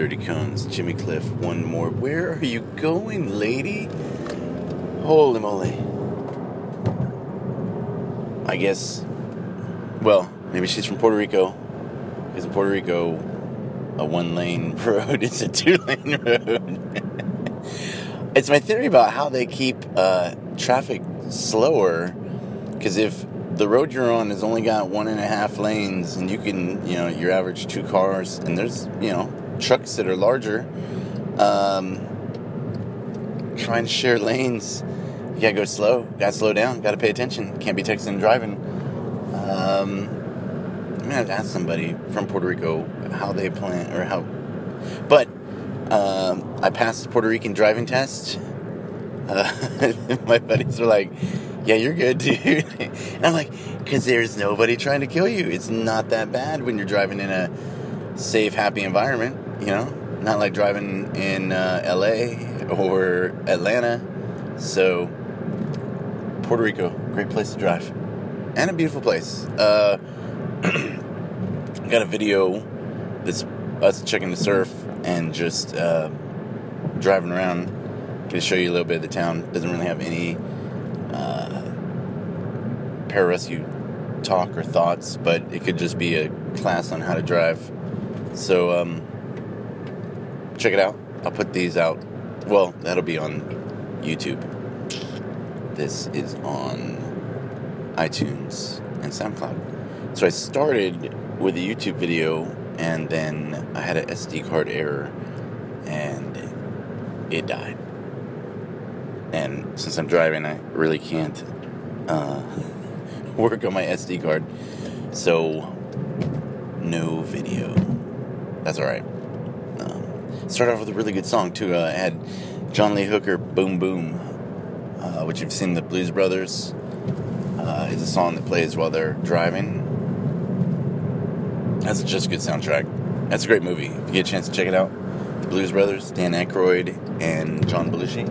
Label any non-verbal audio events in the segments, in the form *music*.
Dirty Cones? Jimmy Cliff, one more. Where are you going, lady? Holy moly. I guess, well, maybe she's from Puerto Rico. Because in Puerto Rico, a one lane *laughs* road is a two lane road. *laughs* it's my theory about how they keep uh, traffic slower. Because if the road you're on has only got one and a half lanes, and you can, you know, your average two cars, and there's, you know, trucks that are larger, um, trying to share lanes, you gotta go slow, gotta slow down, gotta pay attention, can't be texting and driving. Um, I'm gonna have to ask somebody from Puerto Rico how they plan or how, but um, I passed the Puerto Rican driving test. Uh, *laughs* my buddies are like, yeah, you're good, dude. *laughs* And I'm like, because there's nobody trying to kill you. It's not that bad when you're driving in a safe, happy environment, you know? Not like driving in uh, LA or Atlanta. So, Puerto Rico, great place to drive. And a beautiful place. Uh, *clears throat* got a video that's us checking the surf and just uh, driving around. To show you a little bit of the town. Doesn't really have any uh, pararescue talk or thoughts, but it could just be a class on how to drive. So um, check it out. I'll put these out. Well, that'll be on YouTube. This is on iTunes and SoundCloud. So I started with a YouTube video, and then I had an SD card error, and it died. And since I'm driving, I really can't uh, *laughs* work on my SD card. So, no video. That's alright. Um, start off with a really good song, too. Uh, I had John Lee Hooker, Boom Boom, uh, which you've seen the Blues Brothers. Uh, is a song that plays while they're driving. That's just a good soundtrack. That's a great movie. If you get a chance to check it out, the Blues Brothers, Dan Aykroyd and John Belushi.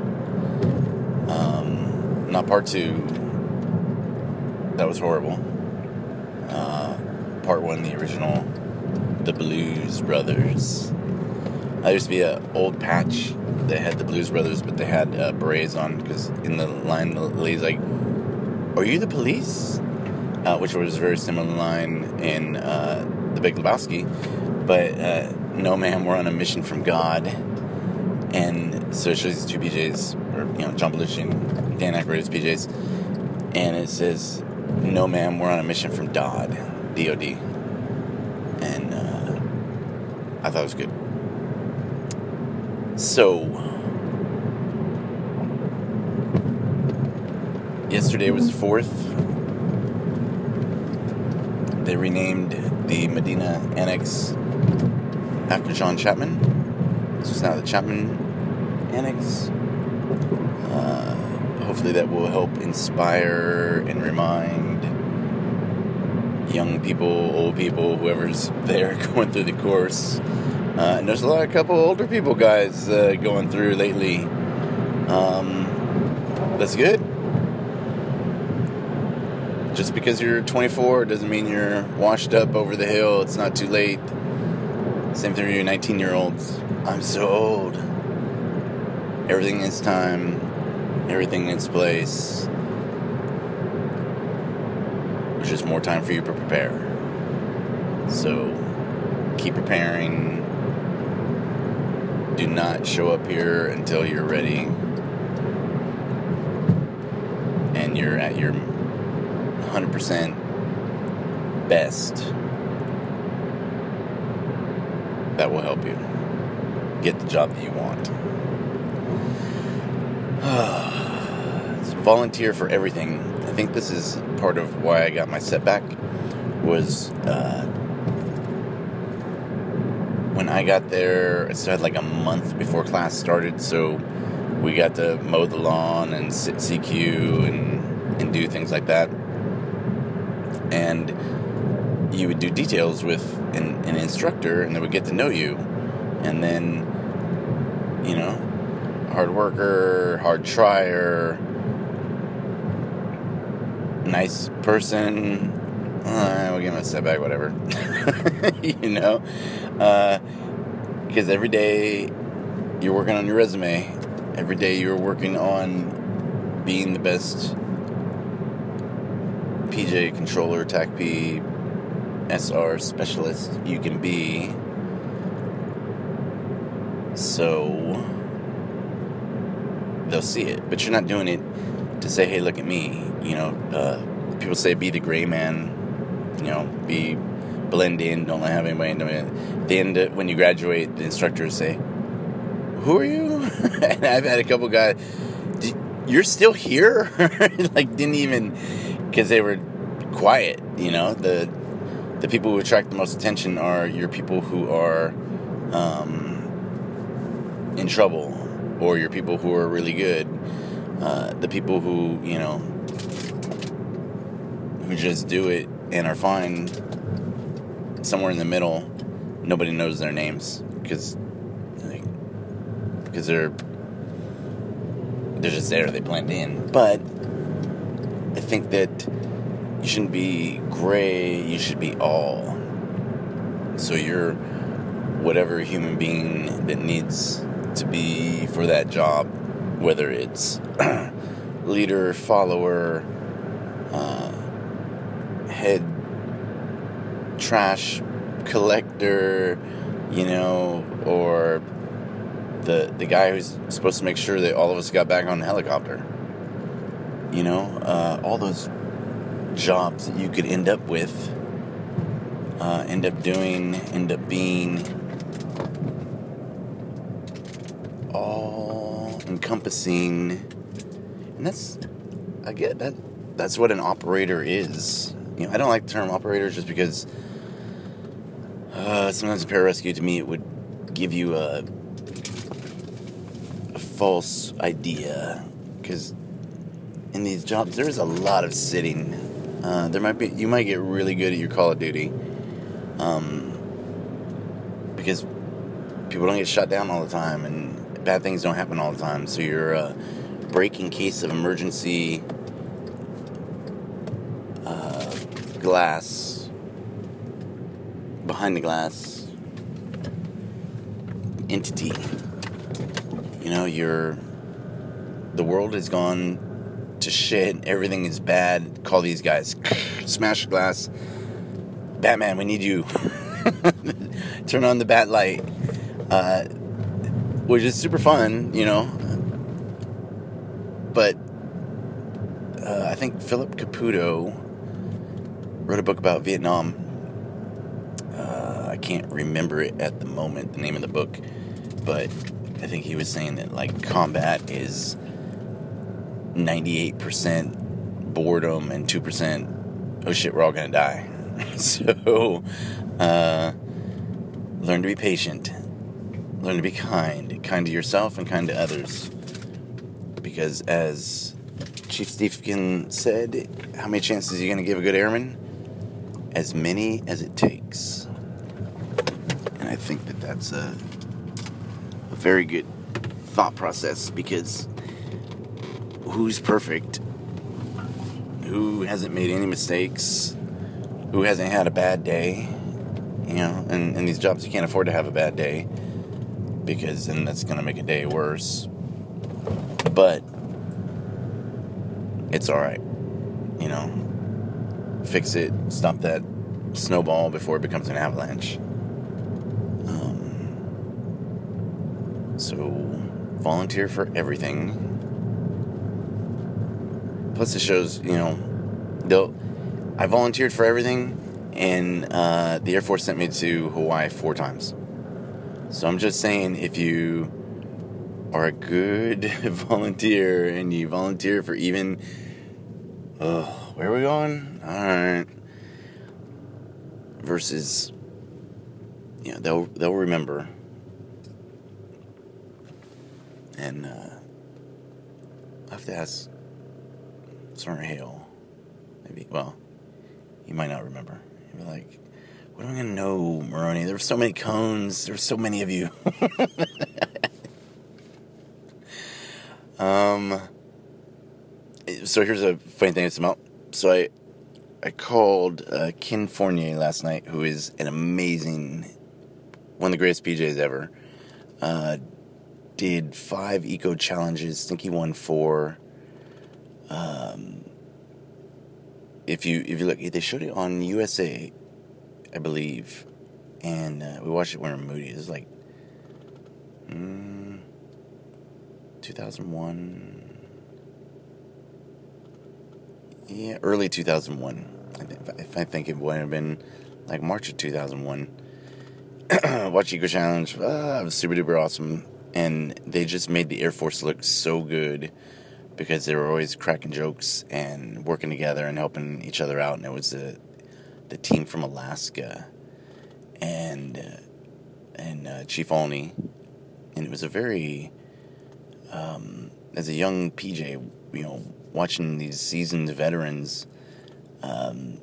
Um, not part two. That was horrible. Uh, part one, the original, the Blues Brothers. I used to be an old patch that had the Blues Brothers, but they had uh, berets on because in the line, the lady's like, "Are you the police?" Uh, which was a very similar line in uh, The Big Lebowski. But uh, no, ma'am, we're on a mission from God. And so it shows these two PJs, or you know, John Belushi and Dan Aykroyd as PJs, and it says, "No, ma'am, we're on a mission from Dodd, DOD." I thought it was good. So, yesterday was the fourth. They renamed the Medina Annex after John Chapman. So it's now the Chapman Annex. Uh, hopefully, that will help inspire and remind young people, old people, whoever's there *laughs* going through the course. Uh, and there's a lot of couple older people guys uh, going through lately. Um, that's good. Just because you're 24 doesn't mean you're washed up over the hill. It's not too late. Same thing for you 19 year olds. I'm so old. Everything in its time, everything in its place. There's just more time for you to prepare. So keep preparing. Do not show up here until you're ready and you're at your 100% best. That will help you get the job that you want. *sighs* Volunteer for everything. Think this is part of why I got my setback was uh, when I got there. I started like a month before class started, so we got to mow the lawn and sit CQ and and do things like that. And you would do details with an, an instructor, and they would get to know you, and then you know, hard worker, hard trier, nice person. Uh, we'll give him a setback, whatever. *laughs* you know, uh, Because every day you're working on your resume, every day you're working on being the best PJ controller, TACP, SR specialist you can be. So they'll see it, but you're not doing it to say, "Hey, look at me." You know, uh, people say, "Be the gray man." You know, be blend in. Don't have anybody know it. At the end, of, when you graduate, the instructors say, "Who are you?" *laughs* and I've had a couple guys. You're still here? *laughs* like didn't even because they were quiet. You know the the people who attract the most attention are your people who are um, in trouble or your people who are really good. Uh, the people who you know who just do it and are fine somewhere in the middle nobody knows their names because because they're they're just there they blend in. But i think that you shouldn't be gray you should be all. So you're whatever human being that needs to be for that job whether it's *clears throat* leader follower uh, head trash collector you know or the the guy who's supposed to make sure that all of us got back on the helicopter. You know uh, all those jobs that you could end up with, uh, end up doing, end up being all encompassing. And that's, I get that, that's what an operator is. You know, I don't like the term operator just because uh, sometimes a pararescue to me it would give you a, a false idea because in these jobs there is a lot of sitting uh, there might be you might get really good at your Call of Duty, um, because people don't get shut down all the time and bad things don't happen all the time. So you're a breaking case of emergency uh, glass behind the glass entity. You know, you're the world has gone to shit. Everything is bad. Call these guys. *clears throat* Smash glass. Batman, we need you. *laughs* Turn on the bat light. Uh, which is super fun, you know. But uh, I think Philip Caputo wrote a book about Vietnam. Uh, I can't remember it at the moment, the name of the book, but I think he was saying that like combat is 98% boredom and 2% oh shit we're all gonna die *laughs* so uh, learn to be patient learn to be kind kind to yourself and kind to others. Because as chief Stephen said how many chances are you gonna give a good airman? As many as it takes. And i think that that's a, a very good thought process because who's perfect, who hasn't made any mistakes, who hasn't had a bad day, you know, and in these jobs you can't afford to have a bad day because then that's going to make a day worse. But it's all right, you know. Fix it, stop that snowball before it becomes an avalanche. Um, so, volunteer for everything Plus, it shows, you know, they'll. I volunteered for everything, and uh, the Air Force sent me to Hawaii four times. So I'm just saying, if you are a good *laughs* volunteer and you volunteer for even, oh, where are we going? All right. Versus, you know, they'll they'll remember. And uh, I have to ask Sergeant Hale. Maybe, well, you might not remember. You'd be like, what am I to know, Maroney? There were so many cones. There were so many of you. *laughs* um, so here's a funny thing that's. So I, I called uh, Ken Fournier last night, who is an amazing, one of the greatest PJs ever. Uh, did five eco challenges. Think he won four. Um, if you if you look, they showed it on USA, I believe, and uh, we watched it when we were Moody. It was like mm, 2001. Yeah, early 2001. I think, if I think it would have been like March of 2001. *clears throat* Watch Eco Challenge. Ah, it was super duper awesome. And they just made the Air Force look so good because they were always cracking jokes and working together and helping each other out. And it was the, the team from Alaska and, uh, and uh, Chief Olney. And it was a very, um, as a young PJ, you know, watching these seasoned veterans um,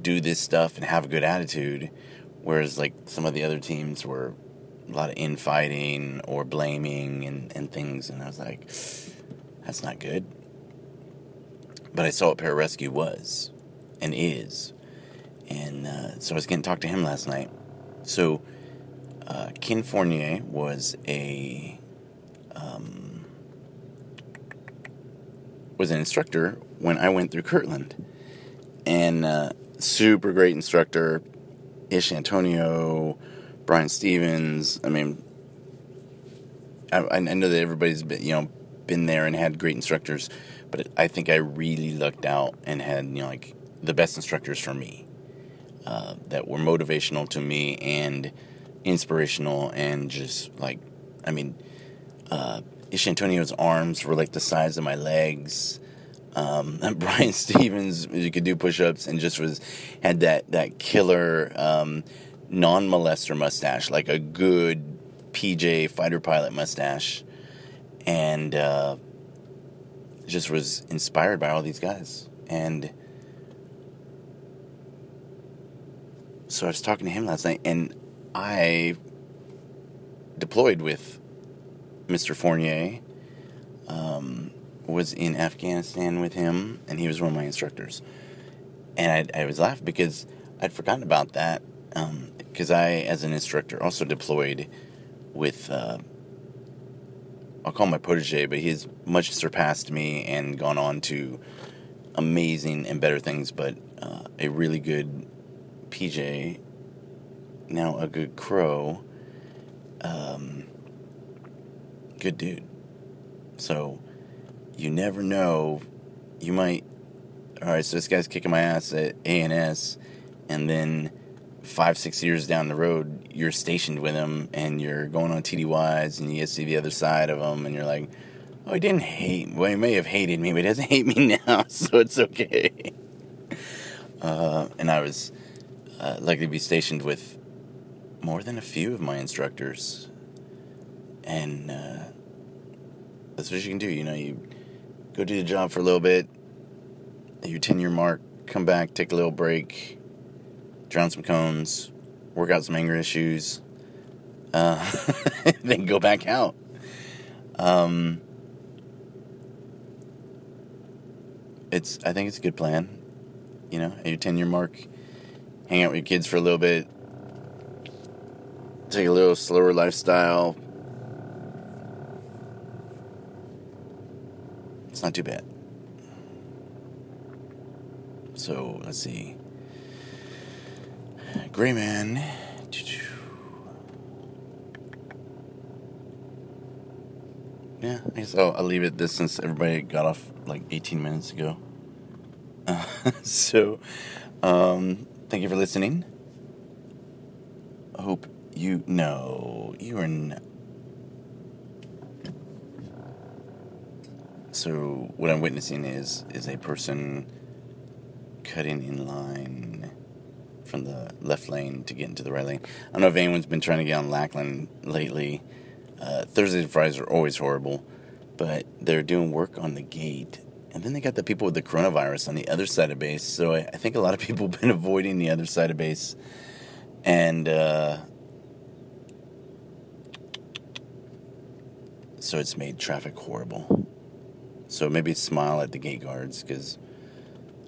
do this stuff and have a good attitude, whereas like some of the other teams were a lot of infighting or blaming and, and things, and I was like, that's not good. But I saw what pararescue was and is, and uh, so I was getting to talk to him last night. So uh, Ken Fournier was a um, was an instructor when I went through Kirtland, and uh, super great instructor. Ish Antonio, Brian Stevens. I mean, I, I know that everybody's been you know been there and had great instructors, but I think I really lucked out and had you know like the best instructors for me uh, that were motivational to me and inspirational and just like I mean, uh, Ish Antonio's arms were like the size of my legs. Um, *laughs* Brian Stevens, you could do push-ups and just was had that that killer um, non-molester mustache, like a good PJ fighter pilot mustache, and uh, just was inspired by all these guys. And so I was talking to him last night, and I deployed with Mr. Fournier. Um, was in Afghanistan with him, and he was one of my instructors. And I, I was laughing because I'd forgotten about that. Because um, I, as an instructor, also deployed with, uh, I'll call him my protege, but he's much surpassed me and gone on to amazing and better things. But uh, a really good PJ, now a good crow, um, good dude. So you never know. You might. All right, so this guy's kicking my ass at A&S, and then five, six years down the road, you're stationed with him, and you're going on TDYs, and you get to see the other side of him, and you're like, "Oh, he didn't hate. Well, he may have hated me, but he doesn't *laughs* hate me now, so it's okay." Uh, and I was uh, to be stationed with more than a few of my instructors, and uh, that's what you can do. You know, you go do the job for a little bit, your 10 year mark, come back, take a little break, drown some cones, work out some anger issues, uh, *laughs* then go back out. Um, it's I think it's a good plan. You know, at your 10 year mark, hang out with your kids for a little bit, take a little slower lifestyle, It's not too bad. So let's see. Gray Man. Yeah, I guess I'll, I'll leave it this since everybody got off like 18 minutes ago. Uh, *laughs* so, um, thank you for listening. I hope you know you are. N- So what I'm witnessing is is a person cutting in line from the left lane to get into the right lane. I don't know if anyone's been trying to get on Lackland lately. Uh, Thursdays and Fridays are always horrible, but they're doing work on the gate. And then they got the people with the coronavirus on the other side of base. So I, I think a lot of people have been *laughs* avoiding the other side of base. And uh, so it's made traffic horrible. So maybe smile at the gate guards because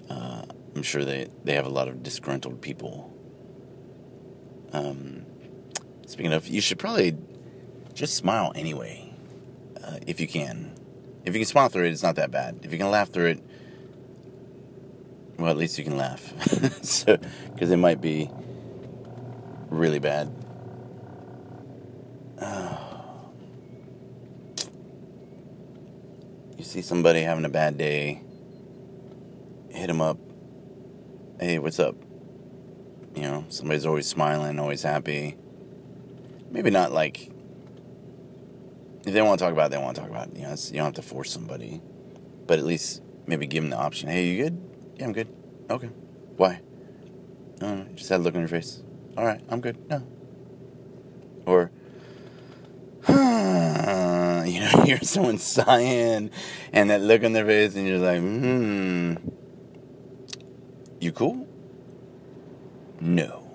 uh, I'm sure they, they have a lot of disgruntled people. Um, speaking of, you should probably just smile anyway, uh, if you can. If you can smile through it, it's not that bad. If you can laugh through it, well, at least you can laugh. *laughs* so, because it might be really bad. *sighs* You see somebody having a bad day, hit them up. Hey, what's up? You know, somebody's always smiling, always happy. Maybe not like if they want to talk about it, they want to talk about it. You know, you don't have to force somebody, but at least maybe give them the option. Hey, you good? Yeah, I'm good. Okay. Why? No, just had a look on your face. All right, I'm good. No. Or, *sighs* you know, *laughs* you hear someone sighing and that look on their face, and you're like, hmm, you cool? No.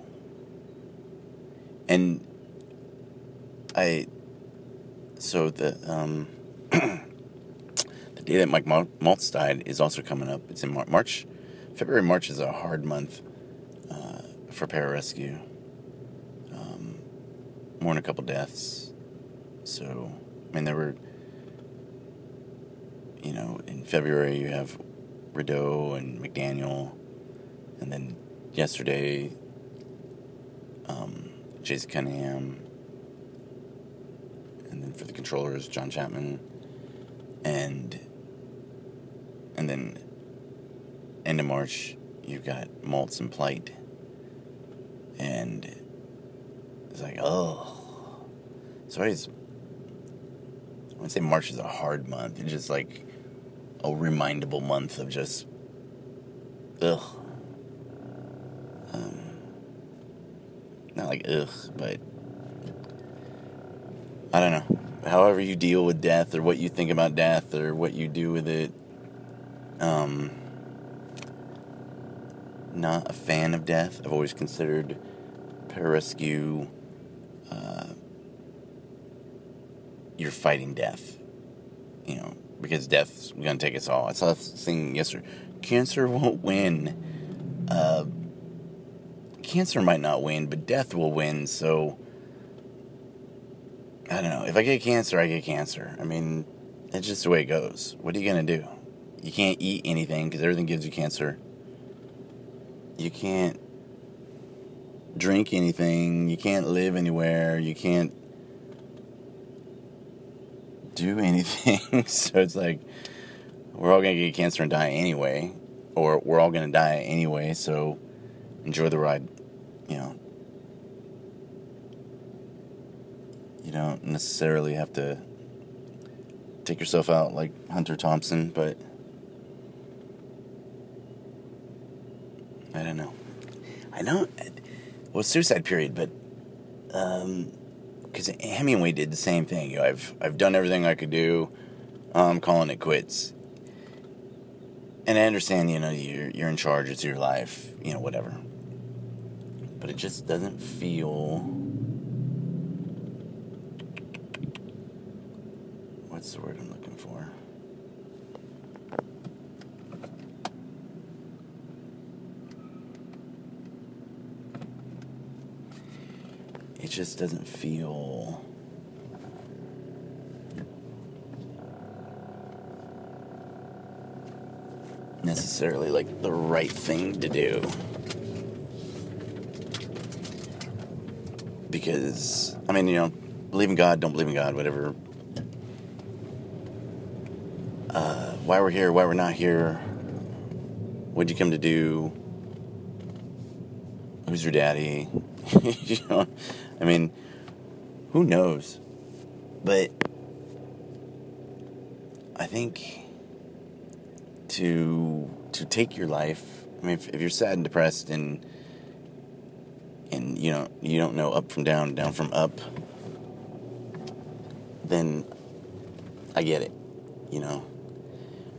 And I, so the, um, *clears throat* the day that Mike Maltz died is also coming up. It's in March. February, March is a hard month uh, for pararescue. Um, more than a couple deaths. So, I mean, there were, you know, in February you have Rideau and McDaniel, and then yesterday, um, Jason Cunningham, for the controllers, John Chapman, and and then end of March, you've got Maltz and Plite, and it's like, oh, so it's I would say March is a hard month. It's just like a remindable month of just, ugh. Um, not like ugh, but I don't know. However you deal with death, or what you think about death, or what you do with it. Um, not a fan of death. I've always considered pararescue uh, you're fighting death. You know, because death's to take us all. I saw this thing yesterday. Cancer won't win. Uh, cancer might not win, but death will win. So, I don't know. If I get cancer, I get cancer. I mean, it's just the way it goes. What are you going to do? You can't eat anything because everything gives you cancer. You can't drink anything. You can't live anywhere. You can't do *laughs* anything. so it's like we're all gonna get cancer and die anyway, or we're all gonna die anyway. So enjoy the ride. You know, you don't necessarily have to take yourself out like Hunter Thompson, but I don't know. I know. Well, suicide period, but um, because Hemingway did the same thing. You know, I've I've done everything I could do. I'm calling it quits. And I understand, you know, you're you're in charge. It's your life, you know, whatever. But it just doesn't feel. What's the word I'm looking for? it just doesn't feel necessarily like the right thing to do. Because, I mean, you know, believe in God, don't believe in God, whatever. Uh, why we're here, why we're not here, what'd you come to do, who's your daddy, *laughs* you know, I mean, who knows? But I think to to take your life. I mean, if, if, you're sad and depressed and and you know you don't know up from down, down from up, then I get it, you know.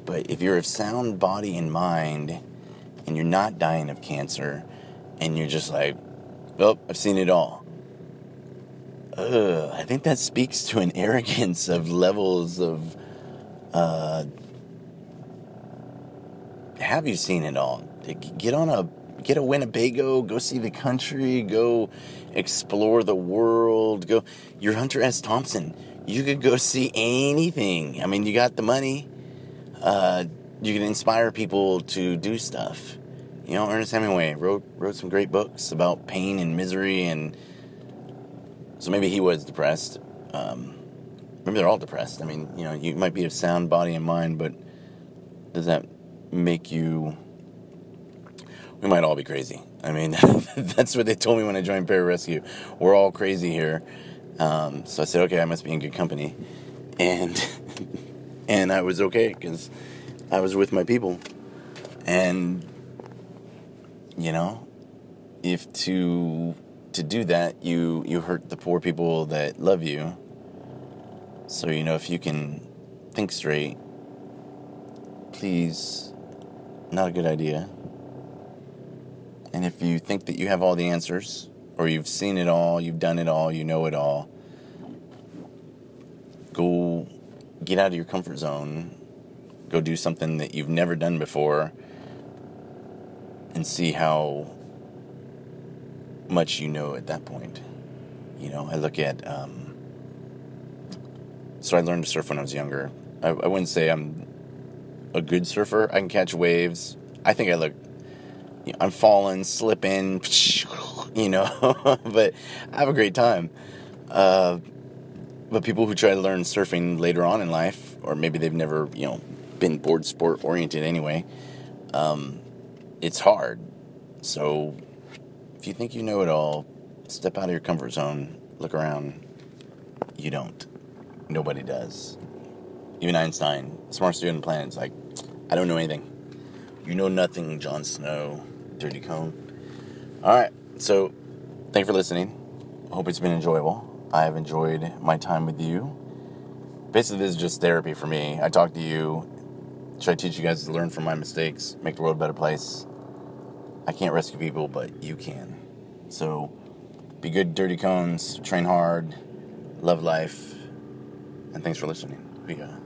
But if you're of sound body and mind, and you're not dying of cancer, and you're just like, well, I've seen it all. Uh, I think that speaks to an arrogance of levels of. Uh, have you seen it all? Get on a get a Winnebago, go see the country, go explore the world. Go, you're Hunter S. Thompson. You could go see anything. I mean, you got the money. Uh, you can inspire people to do stuff. You know, Ernest Hemingway wrote wrote some great books about pain and misery, and so maybe he was depressed. Um, maybe they're all depressed. I mean, you know, you might be of sound body and mind, but does that make you? We might all be crazy. I mean, *laughs* that's what they told me when I joined Pararescue. We're all crazy here. Um, so I said, okay, I must be in good company, and *laughs* and I was okay because I was with my people, and you know, if to to do that, you you hurt the poor people that love you. So you know, if you can think straight, please, not a good idea. And if you think that you have all the answers, or you've seen it all, you've done it all, you know it all, go get out of your comfort zone, go do something that you've never done before, and see how much you know at that point. You know, I look at, um, so I learned to surf when I was younger. I, I wouldn't say I'm a good surfer. I can catch waves. I think I look I'm falling, slipping, *laughs* you know, *laughs* but I have a great time. Uh, but people who try to learn surfing later on in life, or maybe they've never, you know, been board sport oriented anyway, um, it's hard. So if you think you know it all, step out of your comfort zone, look around. You don't. Nobody does. Even Einstein, smartest on the planet, like, I don't know anything. You know nothing, Jon Snow dirty cone. All right, so thank you for listening. Hope it's been enjoyable. I have enjoyed my time with you. Basically, this is just therapy for me. I talk to you, try to teach you guys to learn from my mistakes, make the world a better place. I can't rescue people, but you can. So be good, dirty cones, train hard, love life, and thanks for listening. Got.